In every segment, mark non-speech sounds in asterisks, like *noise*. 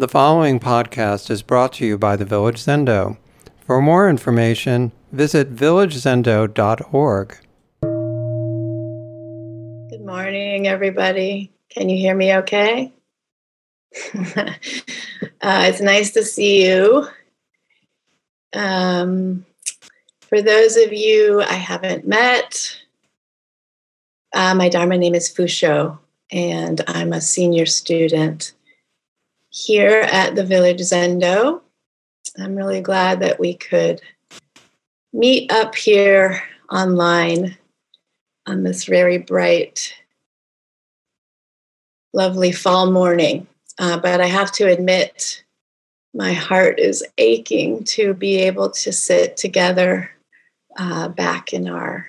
The following podcast is brought to you by the Village Zendo. For more information, visit villagezendo.org. Good morning, everybody. Can you hear me okay? *laughs* uh, it's nice to see you. Um, for those of you I haven't met, uh, my Dharma name is Fusho, and I'm a senior student here at the Village Zendo. I'm really glad that we could meet up here online on this very bright, lovely fall morning. Uh, but I have to admit, my heart is aching to be able to sit together uh, back in our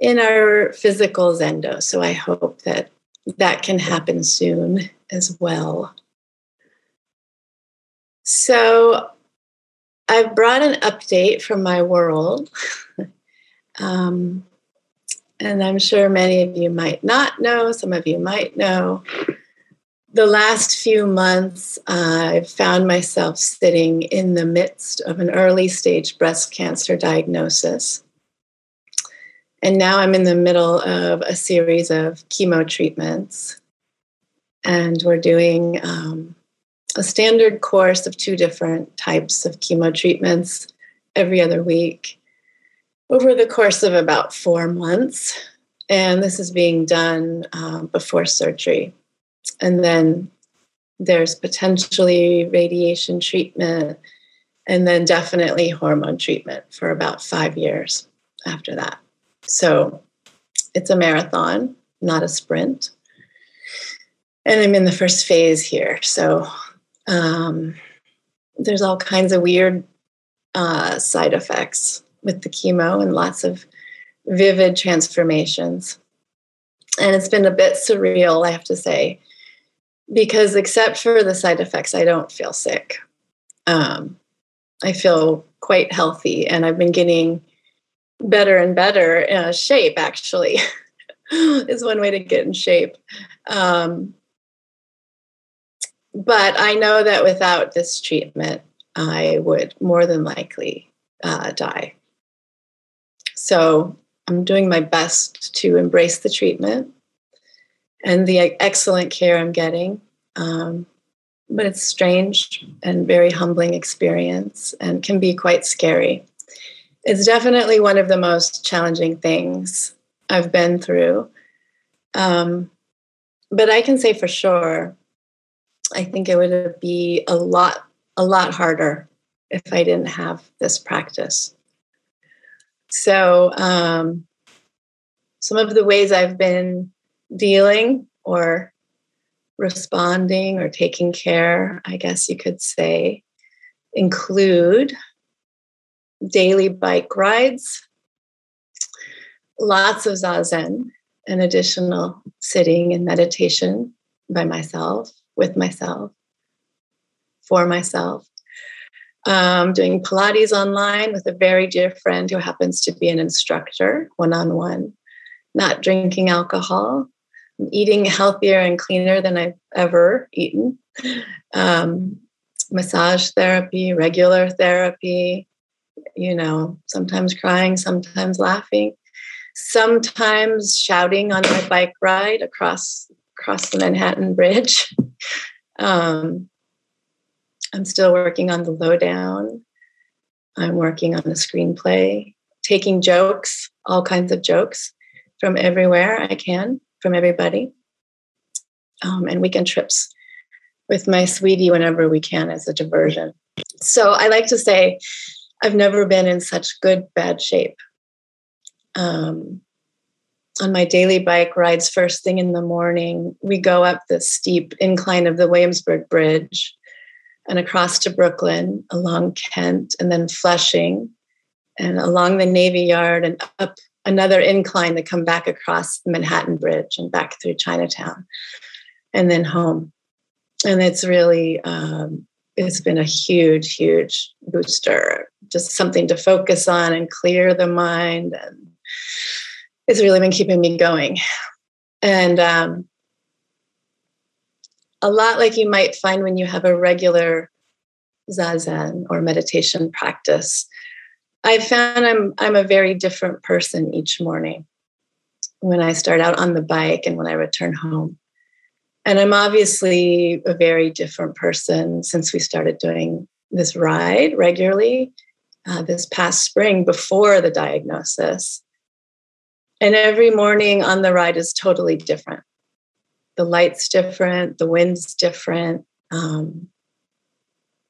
in our physical zendo. So I hope that that can happen soon as well. So I've brought an update from my world. *laughs* um, and I'm sure many of you might not know, some of you might know. The last few months, I've found myself sitting in the midst of an early stage breast cancer diagnosis. And now I'm in the middle of a series of chemo treatments. And we're doing um, a standard course of two different types of chemo treatments every other week over the course of about four months. And this is being done um, before surgery. And then there's potentially radiation treatment, and then definitely hormone treatment for about five years after that. So it's a marathon, not a sprint. And I'm in the first phase here. So um, there's all kinds of weird uh, side effects with the chemo and lots of vivid transformations. And it's been a bit surreal, I have to say, because except for the side effects, I don't feel sick. Um, I feel quite healthy, and I've been getting better and better in shape, actually, *laughs* is one way to get in shape. Um, but I know that without this treatment, I would more than likely uh, die. So I'm doing my best to embrace the treatment and the excellent care I'm getting. Um, but it's strange and very humbling experience and can be quite scary. It's definitely one of the most challenging things I've been through. Um, but I can say for sure I think it would be a lot, a lot harder if I didn't have this practice. So, um, some of the ways I've been dealing or responding or taking care, I guess you could say, include daily bike rides, lots of zazen, and additional sitting and meditation by myself, with myself, for myself. Um, doing Pilates online with a very dear friend who happens to be an instructor, one on one. Not drinking alcohol, I'm eating *laughs* healthier and cleaner than I've ever eaten. Um, massage therapy, regular therapy, you know, sometimes crying, sometimes laughing, sometimes shouting on my bike ride across across the Manhattan Bridge. *laughs* Um, I'm still working on the lowdown. I'm working on the screenplay, taking jokes, all kinds of jokes from everywhere I can, from everybody, um, and weekend trips with my sweetie whenever we can as a diversion. So I like to say I've never been in such good, bad shape. Um, on my daily bike rides first thing in the morning, we go up the steep incline of the Williamsburg Bridge and across to Brooklyn, along Kent, and then Flushing, and along the Navy Yard and up another incline to come back across the Manhattan Bridge and back through Chinatown, and then home. And it's really, um, it's been a huge, huge booster, just something to focus on and clear the mind and it's really been keeping me going. And um, a lot like you might find when you have a regular zazen or meditation practice. I found I'm I'm a very different person each morning when I start out on the bike and when I return home. And I'm obviously a very different person since we started doing this ride regularly uh, this past spring before the diagnosis. And every morning on the ride is totally different. The light's different, the wind's different, um,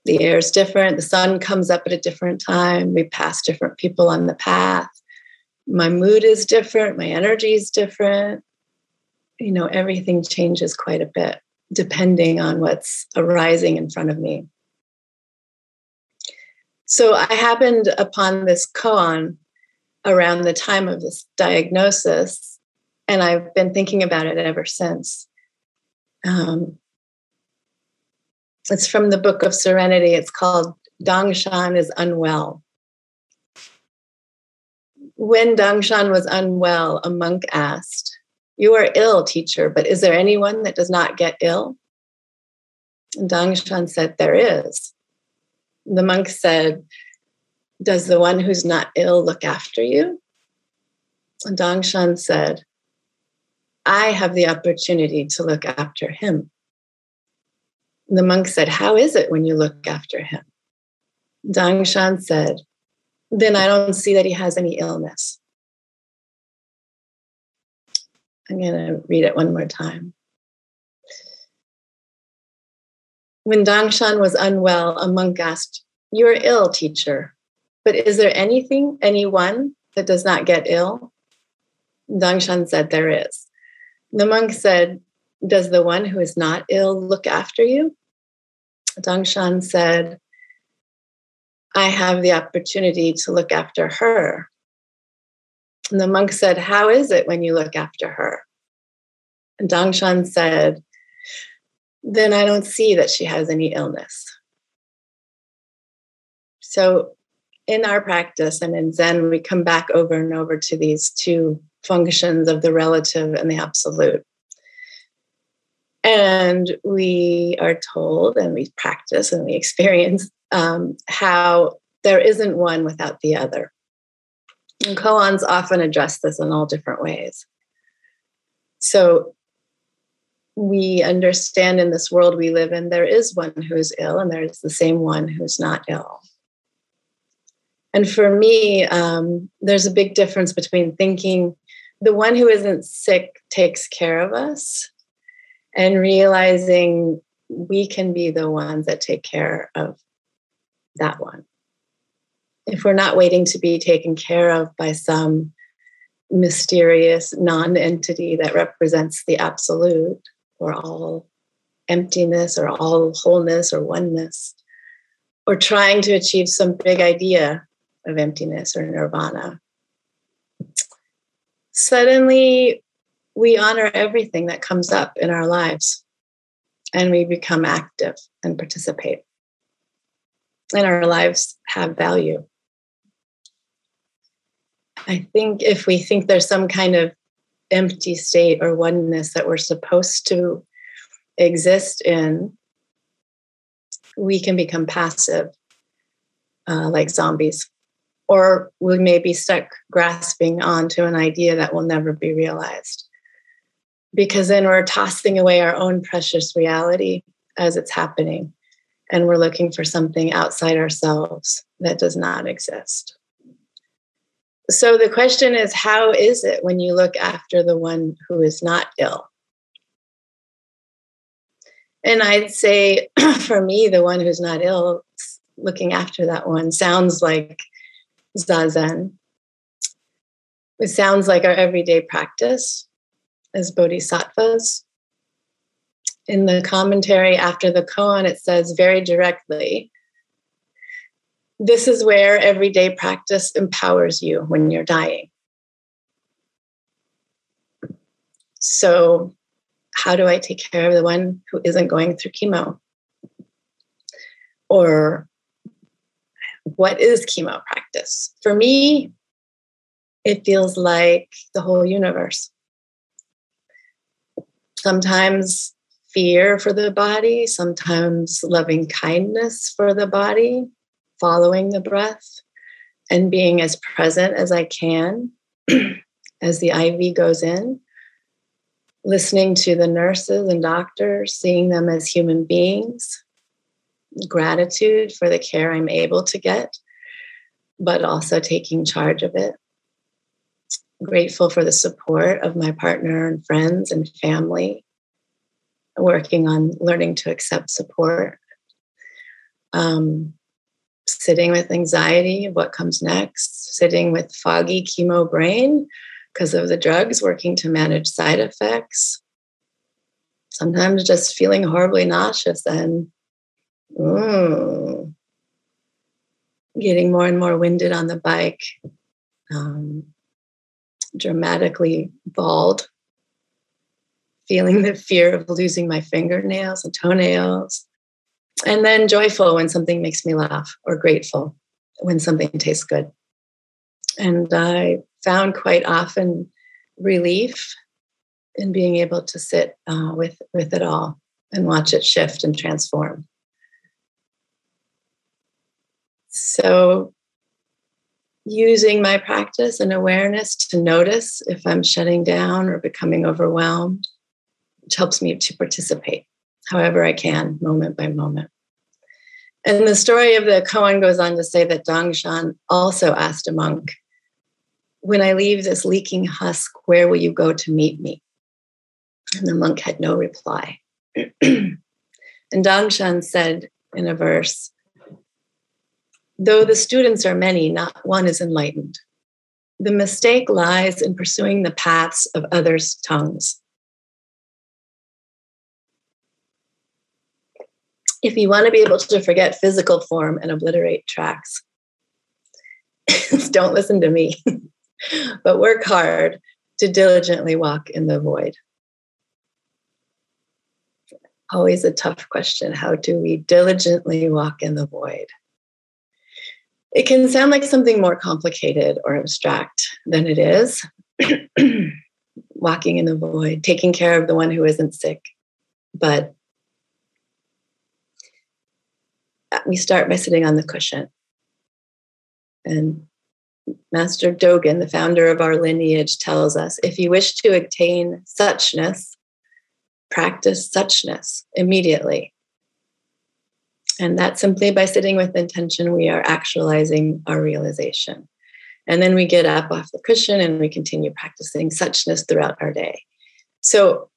the air's different, the sun comes up at a different time, we pass different people on the path. My mood is different, my energy is different. You know, everything changes quite a bit depending on what's arising in front of me. So I happened upon this koan around the time of this diagnosis, and I've been thinking about it ever since. Um, it's from the Book of Serenity. It's called Dongshan is Unwell. When Dongshan was unwell, a monk asked, You are ill, teacher, but is there anyone that does not get ill? And Dongshan said, There is the monk said, Does the one who's not ill look after you? And said, I have the opportunity to look after him. The monk said, How is it when you look after him? Dongshan said, Then I don't see that he has any illness. I'm going to read it one more time. When Dongshan was unwell, a monk asked, You are ill, teacher, but is there anything, anyone that does not get ill? Dongshan said, There is. The monk said, Does the one who is not ill look after you? Dongshan said, I have the opportunity to look after her. And the monk said, How is it when you look after her? And Dongshan said, then I don't see that she has any illness. So, in our practice and in Zen, we come back over and over to these two functions of the relative and the absolute. And we are told and we practice and we experience um, how there isn't one without the other. And koans often address this in all different ways. So, we understand in this world we live in, there is one who's ill and there's the same one who's not ill. And for me, um, there's a big difference between thinking the one who isn't sick takes care of us and realizing we can be the ones that take care of that one. If we're not waiting to be taken care of by some mysterious non entity that represents the absolute, or all emptiness or all wholeness or oneness, or trying to achieve some big idea of emptiness or nirvana. Suddenly, we honor everything that comes up in our lives and we become active and participate. And our lives have value. I think if we think there's some kind of empty state or oneness that we're supposed to exist in, we can become passive, uh, like zombies. Or we may be stuck grasping onto an idea that will never be realized. Because then we're tossing away our own precious reality as it's happening. And we're looking for something outside ourselves that does not exist. So the question is how is it when you look after the one who is not ill? And I'd say *clears throat* for me, the one who's not ill, looking after that one sounds like Zazen. It sounds like our everyday practice as bodhisattvas. In the commentary after the koan, it says very directly this is where everyday practice empowers you when you're dying. So, how do I take care of the one who isn't going through chemo? Or what is chemo practice? For me, it feels like the whole universe. Sometimes fear for the body, sometimes loving kindness for the body, following the breath, and being as present as I can *clears throat* as the IV goes in, listening to the nurses and doctors, seeing them as human beings, gratitude for the care I'm able to get, but also taking charge of it. Grateful for the support of my partner and friends and family, working on learning to accept support. Um, sitting with anxiety, of what comes next, sitting with foggy chemo brain because of the drugs, working to manage side effects. Sometimes just feeling horribly nauseous and mm, getting more and more winded on the bike, um, dramatically bald, feeling the fear of losing my fingernails and toenails. And then joyful when something makes me laugh or grateful when something tastes good. And i found quite often relief in being able to sit uh, with with it all and watch it shift and transform so using my practice and awareness to notice if i'm shutting down or becoming overwhelmed which helps me to participate however I can, moment by moment. And the story of the koan goes on to say that Dongshan also asked a monk, When I leave this leaking husk, where will you go to meet me? And the monk had no reply. *clears throat* and Dongshan said in a verse, Though the students are many, not one is enlightened. The mistake lies in pursuing the paths of others' tongues. if you want to be able to forget physical form and obliterate tracks, *laughs* don't listen to me, *laughs* but work hard to diligently walk in the void. Always a tough question. How do we diligently walk in the void? It can sound like something more complicated or abstract than it is. *clears throat* Walking in the void, taking care of the one who isn't sick. But uh, we start by sitting on the cushion. And Master Dogen, the founder of our lineage, tells us if you wish to attain suchness, practice suchness immediately. And that's simply by sitting with intention, we are actualizing our realization. And then we get up off the cushion and we continue practicing suchness throughout our day. So,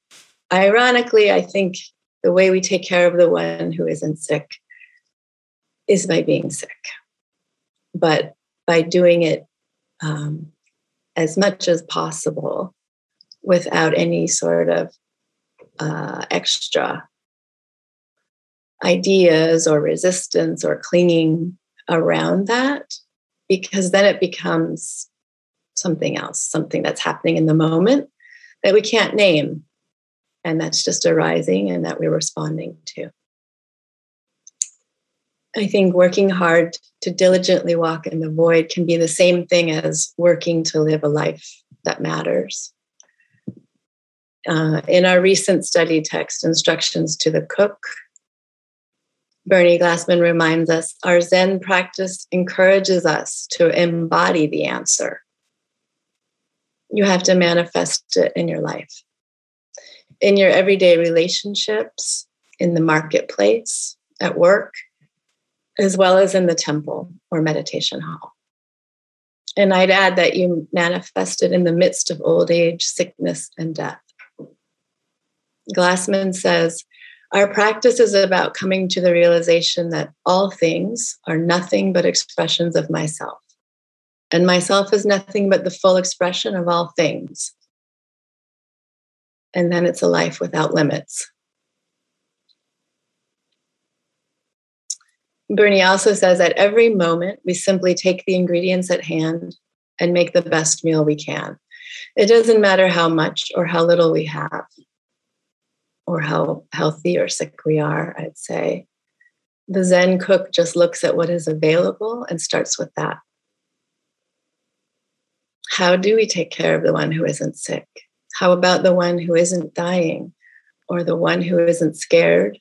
ironically, I think the way we take care of the one who isn't sick is by being sick. But by doing it um, as much as possible without any sort of uh, extra ideas or resistance or clinging around that, because then it becomes something else, something that's happening in the moment that we can't name. And that's just arising and that we're responding to. I think working hard to diligently walk in the void can be the same thing as working to live a life that matters. Uh, in our recent study text, Instructions to the Cook, Bernie Glassman reminds us our Zen practice encourages us to embody the answer. You have to manifest it in your life, in your everyday relationships, in the marketplace, at work, as well as in the temple or meditation hall. And I'd add that you manifested in the midst of old age, sickness, and death. Glassman says, Our practice is about coming to the realization that all things are nothing but expressions of myself. And myself is nothing but the full expression of all things. And then it's a life without limits. Bernie also says at every moment, we simply take the ingredients at hand and make the best meal we can. It doesn't matter how much or how little we have, or how healthy or sick we are, I'd say. The Zen cook just looks at what is available and starts with that. How do we take care of the one who isn't sick? How about the one who isn't dying? or the one who isn't scared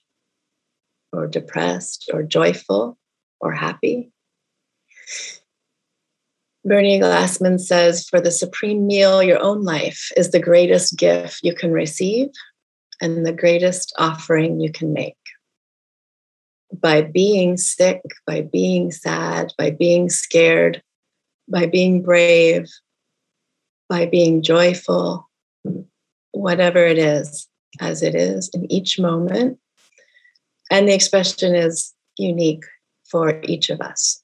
or depressed or joyful or happy. Bernie Glassman says, For the supreme meal, your own life is the greatest gift you can receive and the greatest offering you can make. By being sick, by being sad, by being scared, by being brave, by being joyful, whatever it is, as it is in each moment. And the expression is unique for each of us.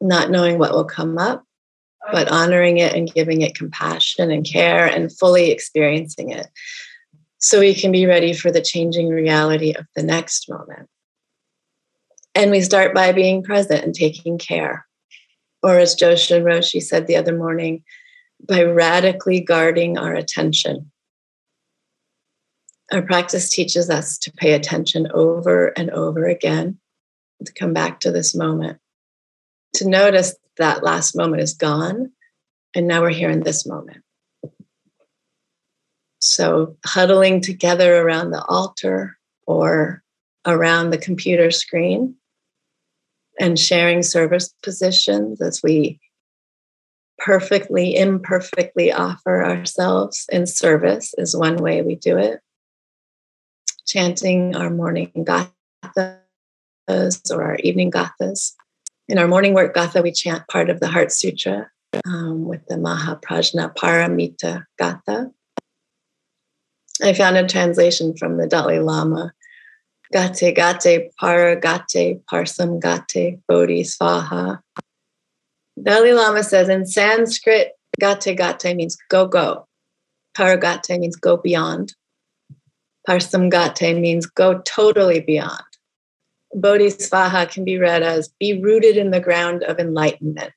Not knowing what will come up, but honoring it and giving it compassion and care and fully experiencing it so we can be ready for the changing reality of the next moment. And we start by being present and taking care. Or as Joshin Roshi said the other morning, by radically guarding our attention. Our practice teaches us to pay attention over and over again, to come back to this moment, to notice that last moment is gone, and now we're here in this moment. So, huddling together around the altar or around the computer screen and sharing service positions as we perfectly, imperfectly offer ourselves in service is one way we do it. Chanting our morning gathas or our evening gathas. In our morning work gatha, we chant part of the Heart Sutra um, with the Mahaprajna Paramita Gatha. I found a translation from the Dalai Lama Gate Gate Para Gate Parsam Gate Bodhi Svaha Dalai Lama says in Sanskrit, gate gate means go go. Paragate means go beyond. Parsamgate means go totally beyond. Bodhisvaha can be read as be rooted in the ground of enlightenment.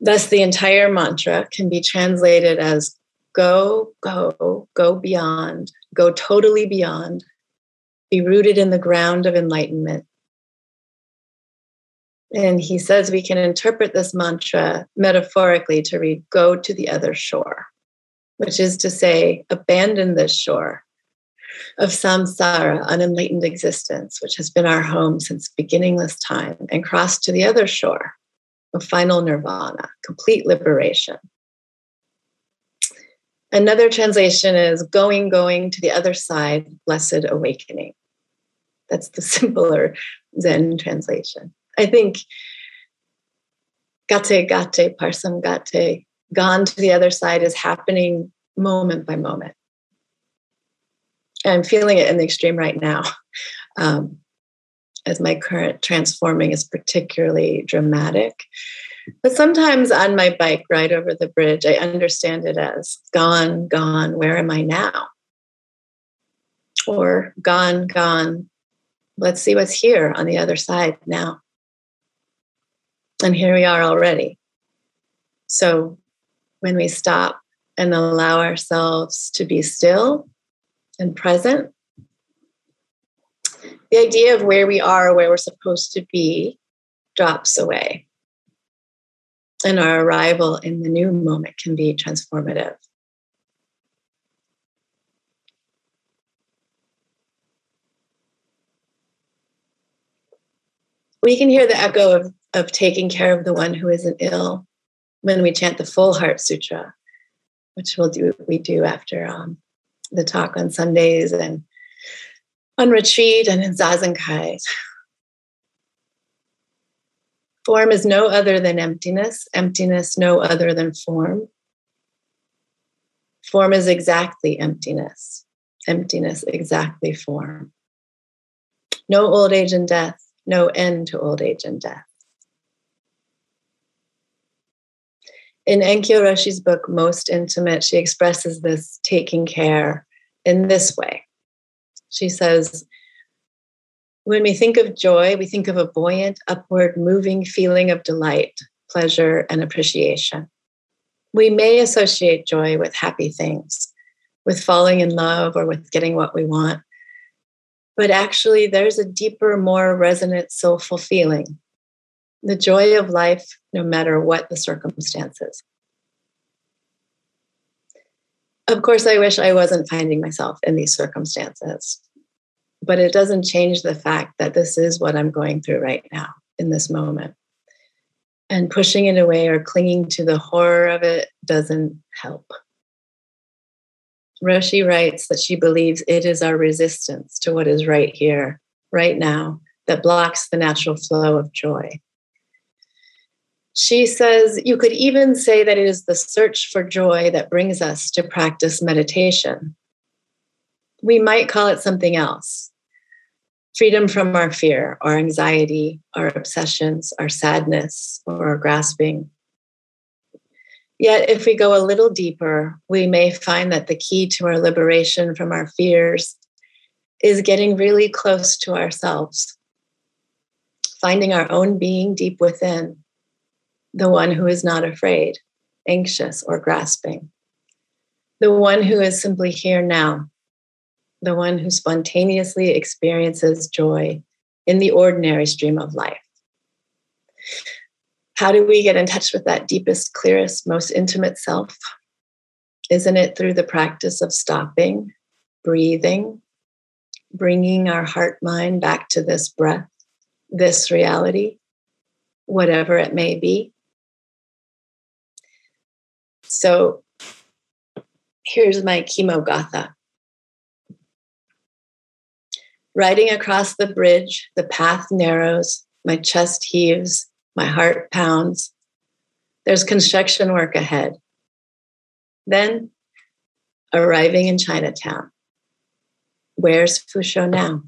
Thus, the entire mantra can be translated as go, go, go beyond, go totally beyond, be rooted in the ground of enlightenment. And he says we can interpret this mantra metaphorically to read, go to the other shore, which is to say, abandon this shore of samsara, unenlightened existence, which has been our home since beginningless time, and cross to the other shore of final nirvana, complete liberation. Another translation is going, going to the other side, blessed awakening. That's the *laughs* simpler Zen translation. I think gate gate parsam gate gone to the other side is happening moment by moment. I'm feeling it in the extreme right now, *laughs* um, as my current transforming is particularly dramatic. But sometimes on my bike ride over the bridge, I understand it as gone, gone, where am I now? Or gone, gone, let's see what's here on the other side now. And here we are already. So when we stop and allow ourselves to be still and present, the idea of where we are, where we're supposed to be, drops away. And our arrival in the new moment can be transformative. We can hear the echo of of taking care of the one who isn't ill when we chant the full heart sutra which we'll do we do after um, the talk on sundays and on retreat and in Zazen zazenkai form is no other than emptiness. Emptiness no other than form. Form is exactly emptiness. Emptiness exactly form. No old age and death. No end to old age and death. In Enkyo Roshi's book, Most Intimate, she expresses this taking care in this way. She says, when we think of joy, we think of a buoyant, upward, moving feeling of delight, pleasure, and appreciation. We may associate joy with happy things, with falling in love, or with getting what we want. But actually, there's a deeper, more resonant, soulful feeling the joy of life, no matter what the circumstances. Of course, I wish I wasn't finding myself in these circumstances, but it doesn't change the fact that this is what I'm going through right now in this moment. And pushing it away or clinging to the horror of it doesn't help. Roshi writes that she believes it is our resistance to what is right here, right now, that blocks the natural flow of joy. She says you could even say that it is the search for joy that brings us to practice meditation. We might call it something else freedom from our fear, our anxiety, our obsessions, our sadness, or our grasping. Yet, if we go a little deeper, we may find that the key to our liberation from our fears is getting really close to ourselves, finding our own being deep within, the one who is not afraid, anxious, or grasping, the one who is simply here now, the one who spontaneously experiences joy in the ordinary stream of life. How do we get in touch with that deepest, clearest, most intimate self? Isn't it through the practice of stopping, breathing, bringing our heart mind back to this breath, this reality, whatever it may be? So here's my chemo Riding across the bridge, the path narrows, my chest heaves, my heart pounds. There's construction work ahead. Then, arriving in Chinatown. Where's Fusho now?